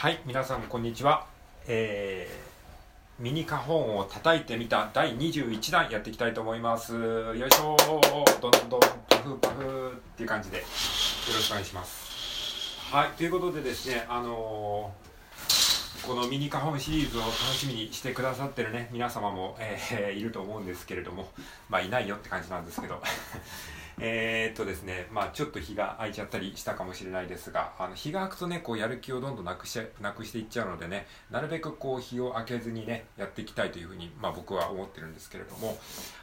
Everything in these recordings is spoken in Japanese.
はい皆さんこんにちは、えー、ミニカホンを叩いてみた第21弾やっていきたいと思います。よいしょ。どんどんパフパフっていう感じでよろしくお願いします。はいということでですねあの、このミニカホンシリーズを楽しみにしてくださってるね皆様も、えー、いると思うんですけれどもまあいないよって感じなんですけど え、っとですね、まあちょっと日が空いちゃったりしたかもしれないですが、あの日が空くとね、こうやる気をどんどんなくしなくしていっちゃうのでね、なるべくこう日を空けずにね、やっていきたいというふうに、まあ僕は思ってるんですけれども、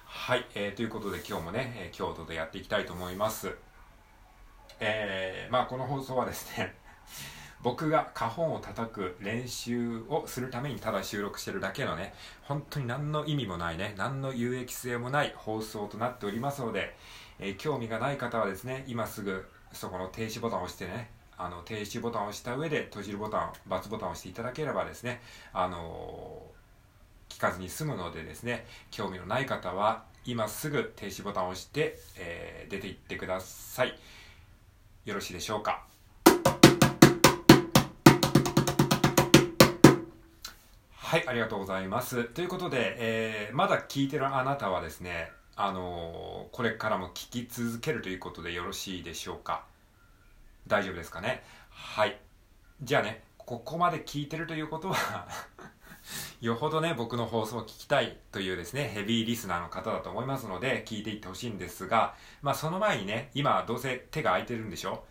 はい、えー、ということで今日もね、え、京都でやっていきたいと思います。えー、まあこの放送はですね、僕が花本を叩く練習をするためにただ収録してるだけのね、本当に何の意味もないね、何の有益性もない放送となっておりますので、えー、興味がない方はですね、今すぐそこの停止ボタンを押してね、あの停止ボタンを押した上で閉じるボタン、×ボタンを押していただければですね、あのー、聞かずに済むのでですね、興味のない方は今すぐ停止ボタンを押して、えー、出ていってください。よろしいでしょうか？はい、ありがとうございます。ということで、えー、まだ聞いてるあなたはですね、あのこれからも聞き続けるということでよろしいでしょうか？大丈夫ですかね？はい。じゃあねここまで聞いてるということは よほどね僕の放送を聞きたいというですねヘビーリスナーの方だと思いますので聞いていってほしいんですがまあその前にね今どうせ手が空いてるんでしょ？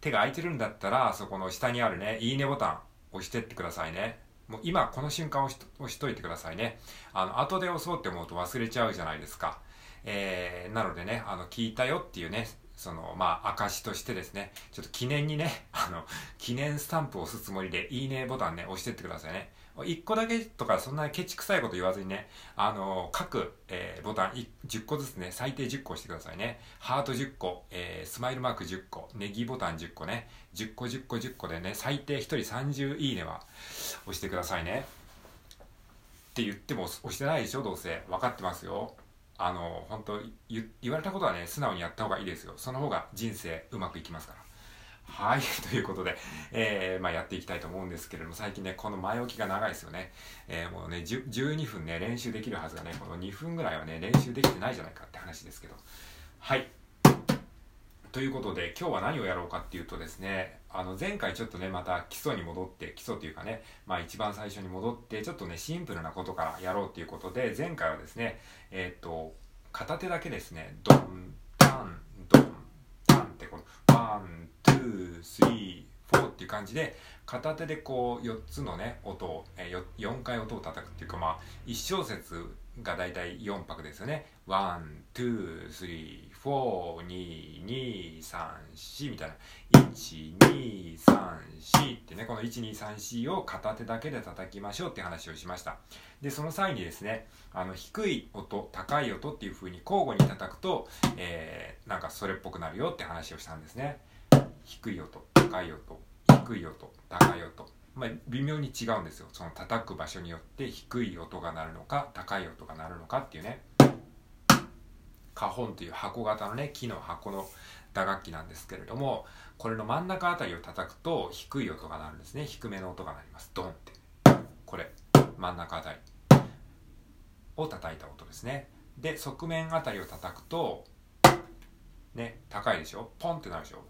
手が空いてるんだったらそこの下にあるねいいねボタン押してってくださいね。もう今この瞬間をし押しといてくださいねあの後で押そうって思うと忘れちゃうじゃないですかえー、なのでね、あの、聞いたよっていうね、その、まあ、証としてですね、ちょっと記念にね、あの、記念スタンプを押すつもりで、いいねボタンね、押してってくださいね。1個だけとか、そんなケチくさいこと言わずにね、あの、各、えー、ボタン10個ずつね、最低10個押してくださいね。ハート10個、えー、スマイルマーク10個、ネギボタン10個ね、10個10個10個でね、最低1人30いいねは押してくださいね。って言っても押してないでしょ、どうせ。分かってますよ。あの本当言われたことはね素直にやった方がいいですよその方が人生うまくいきますからはい ということで、えー、まあ、やっていきたいと思うんですけれども最近ねこの前置きが長いですよね、えー、もうね12分ね練習できるはずがねこの2分ぐらいはね練習できてないじゃないかって話ですけど。はい。ということで今日は何をやろうかっていうとですねあの前回ちょっとねまた基礎に戻って基礎というかねまあ一番最初に戻ってちょっとねシンプルなことからやろうっていうことで前回はですねえっ、と片手だけですねドンタンドンタンってこの one two っていう感じで片手でこう4つのね音を、えー、4回音を叩くっていうかまあ1小節がだいたい4拍ですよね。 one, two, three, four、2、2、3、4みたいな。1、2、3、4ってね、この1、2、3、4を片手だけで叩きましょうって話をしました。で、その際にですね、あの、低い音、高い音っていう風に交互に叩くと、えー、なんかそれっぽくなるよって話をしたんですね。低い音、高い音、低い音、高い音。まあ、微妙に違うんですよ。その叩く場所によって低い音が鳴るのか高い音が鳴るのかっていうね。花本という箱型のね木の箱の打楽器なんですけれどもこれの真ん中あたりを叩くと低い音が鳴るんですね。低めの音が鳴ります。ドンって。これ真ん中あたり。を叩いた音ですね。で側面あたりを叩くとね高いでしょ？ポンってなるでしょ？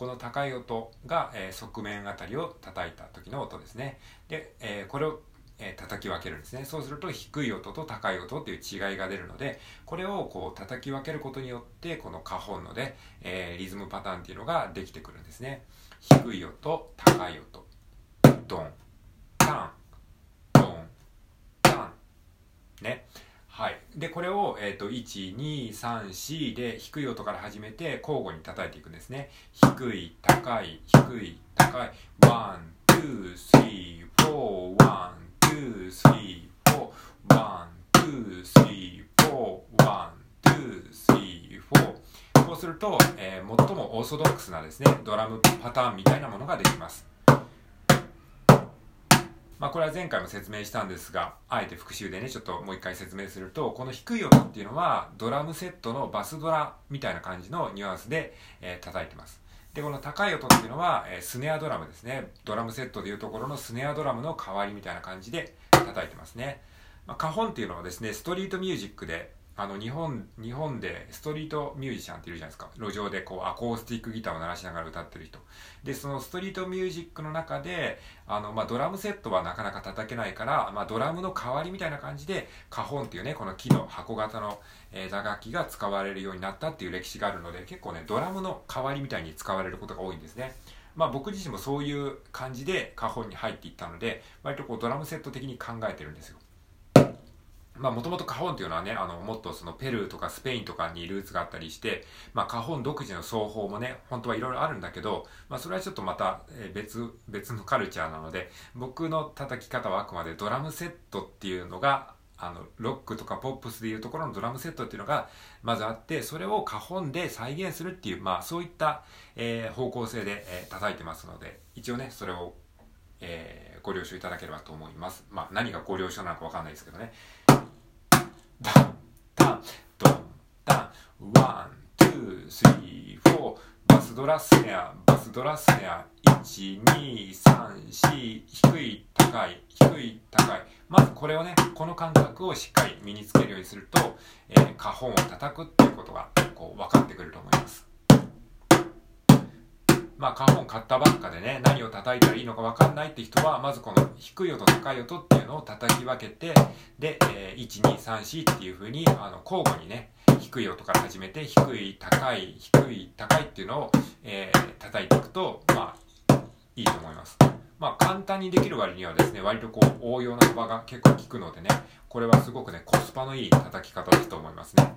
この高い音が、え、側面あたりを叩いた時の音ですね。で、え、これを、え、叩き分けるんですね。そうすると低い音と高い音っていう違いが出るので、これをこう叩き分けることによって、この花本ので、えリズムパターンっていうのができてくるんですね。低い音、高い音、ドン、タン、ドン、タン。ね。で、これを、え、ー、と、1、2、3、4で低い音から始めて交互に叩いていくんですね。低い、高い、低い、高い。1、2、3、4、1、2、3、4、1、2、3、4、1、2、3、4。こうすると、えー、最もオーソドックスなですね、ドラムパターンみたいなものができます。まあ、これは前回も説明したんですが、あえて復習でね、ちょっともう一回説明すると、この低い音っていうのは、ドラムセットのバスドラみたいな感じのニュアンスで、えー、叩いてます。で、この高い音っていうのは、えー、スネアドラムですね。ドラムセットでいうところのスネアドラムの代わりみたいな感じで叩いてますね。まあ、カホンっていうのはですね、ストリートミュージックで、あの日本日本でストリートミュージシャンっているじゃないですか。路上でこうアコースティックギターを鳴らしながら歌ってる人。でそのストリートミュージックの中であの、まあ、ドラムセットはなかなか叩けないから、まあ、ドラムの代わりみたいな感じでカホンっていうねこの木の箱型の、えー、打楽器が使われるようになったっていう歴史があるので結構ねドラムの代わりみたいに使われることが多いんですね。まあ僕自身もそういう感じでカホンに入っていったので割とこうドラムセット的に考えてるんですよ。まあもともとカホンっていうのはね、あの、もっとそのペルーとかスペインとかにルーツがあったりして、まあカホン独自の奏法もね、本当はいろいろあるんだけど、まあそれはちょっとまた別、別のカルチャーなので、僕の叩き方はあくまでドラムセットっていうのが、あの、ロックとかポップスでいうところのドラムセットっていうのがまずあって、それをカホンで再現するっていう、まあそういった、えー、方向性で、えー、叩いてますので、一応ね、それを、えー、ご了承いただければと思います。まあ何がご了承なのかわかんないですけどね。ドンタンドンタンワンツースリーフォーバスドラスネアバスドラスネア1234低い高い低い高いまずこれをねこの感覚をしっかり身につけるようにすると、えー、花本を叩くっていうことがこう分かってくると思います。まあ、花本買ったばっかでね、何を叩いたらいいのか分かんないって人は、まずこの低い音、高い音っていうのを叩き分けて、で、えー、1、2、3、4っていう風に、あの、交互にね、低い音から始めて、低い、高い、低い、高いっていうのを、えー、叩いていくと、まあ、いいと思います。まあ、簡単にできる割にはですね、割とこう、応用の幅が結構効くのでね、これはすごくね、コスパのいい叩き方だと思いますね。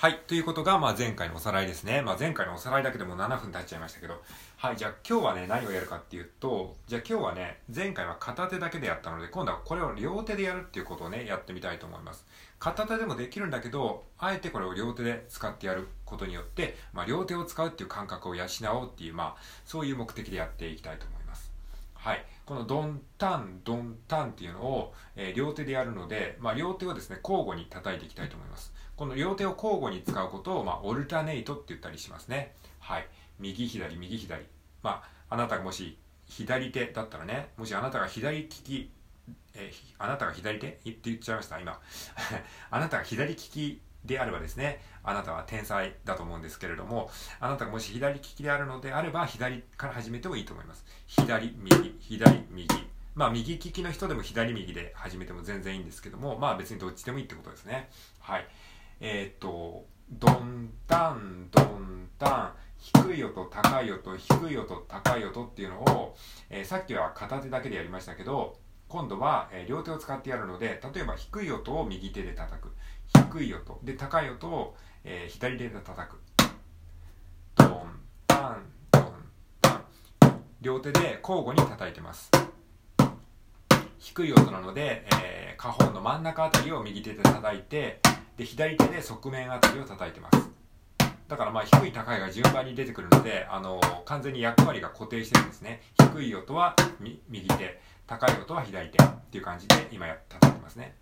はい。ということが、まあ、前回のおさらいですね。まあ、前回のおさらいだけでも7分経っちゃいましたけど。はい。じゃあ、今日はね、何をやるかっていうと、じゃあ今日はね、前回は片手だけでやったので、今度はこれを両手でやるっていうことをね、やってみたいと思います。片手でもできるんだけど、あえてこれを両手で使ってやることによって、まあ、両手を使うっていう感覚を養おうっていう、まあ、そういう目的でやっていきたいと思います。はい。このドンタン、ドンタンっていうのを、えー、両手でやるので、まあ、両手をですね、交互に叩いていきたいと思います。この両手を交互に使うことを、まあ、オルタネイトって言ったりしますね。はい。右左、右左。まあ、あなたがもし左手だったらね、もしあなたが左利き、え、あなたが左手？って言っちゃいました、今。あなたが左利きであればですね、あなたは天才だと思うんですけれども、あなたがもし左利きであるのであれば、左から始めてもいいと思います。左、右、左、右。まあ、右利きの人でも左右で始めても全然いいんですけども、まあ別にどっちでもいいってことですね。はい。えっ、ー、と、ドンタン、ドンタン、低い音、高い音、低い音、高い音っていうのを、えー、さっきは片手だけでやりましたけど、今度は、えー、両手を使ってやるので、例えば低い音を右手で叩く。低い音。で、高い音を、えー、左手で叩く。ドン、タン、ドン、タン。両手で交互に叩いてます。低い音なので、えー、下方の真ん中あたりを右手で叩いて、で左手で側面あたりを叩いてます。だからまあ低い高いが順番に出てくるのであの完全に役割が固定してるんですね。低い音は右手。高い音は左手。っていう感じで今叩いてますね。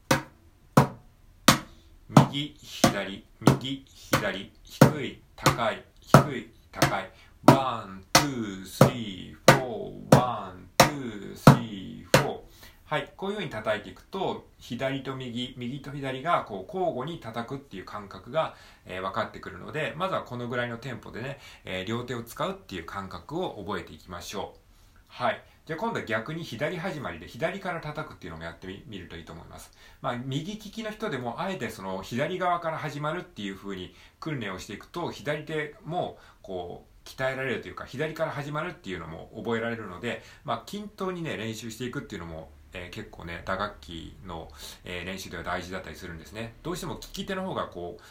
右左。右左。低い高い。低い高い。 one, two, three, four, one, two, three, four。はい、こういう風に叩いていくと、左と右、右と左がこう交互に叩くっていう感覚が、えー、分かってくるので、まずはこのぐらいのテンポでね、えー、両手を使うっていう感覚を覚えていきましょう。はい。じゃあ今度は逆に左始まりで左から叩くっていうのもやってみるといいと思います。まあ右利きの人でもあえてその左側から始まるっていう風に訓練をしていくと左手もこう鍛えられるというか左から始まるっていうのも覚えられるので、まあ均等にね練習していくっていうのもえー、結構ね打楽器の、えー、練習では大事だったりするんですねどうしても利き手の方がこう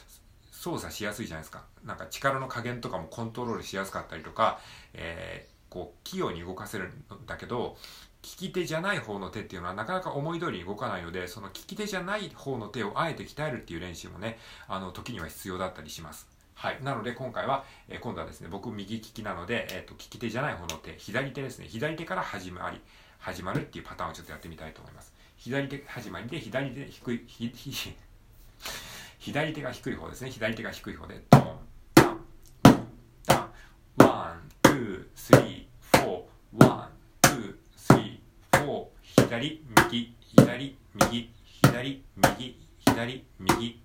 操作しやすいじゃないですかなんか力の加減とかもコントロールしやすかったりとか、えー、こう器用に動かせるんだけど利き手じゃない方の手っていうのはなかなか思い通りに動かないのでその利き手じゃない方の手をあえて鍛えるっていう練習もねあの時には必要だったりしますはい。なので、今回は、えー、今度はですね、僕右利きなので、えっ、ー、と、利き手じゃない方の手、左手ですね。左手から始まり、始まるっていうパターンをちょっとやってみたいと思います。左手始まりで左手低い、ひ、ひ、左手が低い方ですね。左手が低い方で、ドン、タン、タン、 one, two, three, four, one, two, three, four、左、右、左、右、左、右、左、右、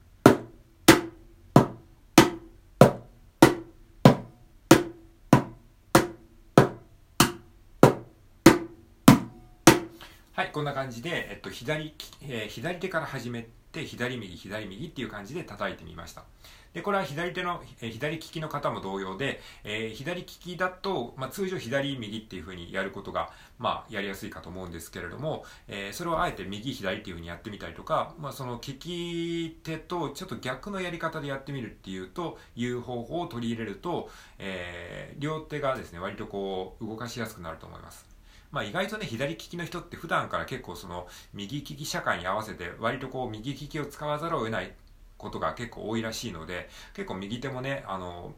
はい、こんな感じで、えっと、左、えー、左手から始めて、左右、左右っていう感じで叩いてみました。で、これは左手の、えー、左利きの方も同様で、えー、左利きだと、まあ、通常左右っていう風にやることが、まあ、やりやすいかと思うんですけれども、え、それをあえて右左っていう風にやってみたりとか、まあ、その利き手とちょっと逆のやり方でやってみるっていうと、いう方法を取り入れると、え、両手がですね、割とこう、動かしやすくなると思います。まあ意外とね、左利きの人って普段から結構その右利き社会に合わせて割とこう右利きを使わざるを得ないことが結構多いらしいので、結構右手もね、あの、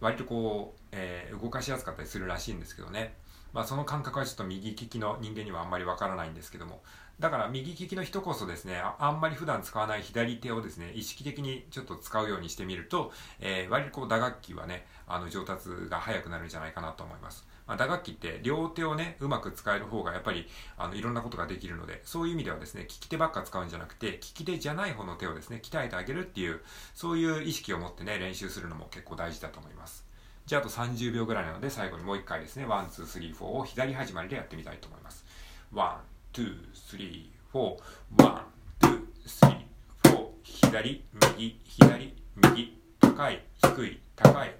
割とこう、えー、動かしやすかったりするらしいんですけどね。まあその感覚はちょっと右利きの人間にはあんまりわからないんですけども。だから右利きの人こそですねあ、んまり普段使わない左手をですね、意識的にちょっと使うようにしてみると、えー、割とこう打楽器はね、あの上達が早くなるんじゃないかなと思います。まあ、打楽器って両手をね、うまく使える方がやっぱりあのいろんなことができるので、そういう意味ではですね、利き手ばっか使うんじゃなくて、利き手じゃない方の手をですね、鍛えてあげるっていう、そういう意識を持ってね、練習するのも結構大事だと思います。じゃああと30秒ぐらいなので最後にもう一回ですね、 one, two, three, four を左始まりでやってみたいと思います。 one, two, three, four, one, two, three, four、左、右、左、右、高い、低い、高い、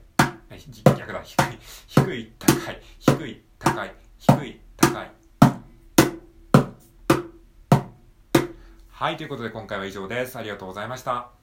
逆だ、低い、低い、高い、低い、高い、低い、高い。はい、ということで今回は以上です。ありがとうございました。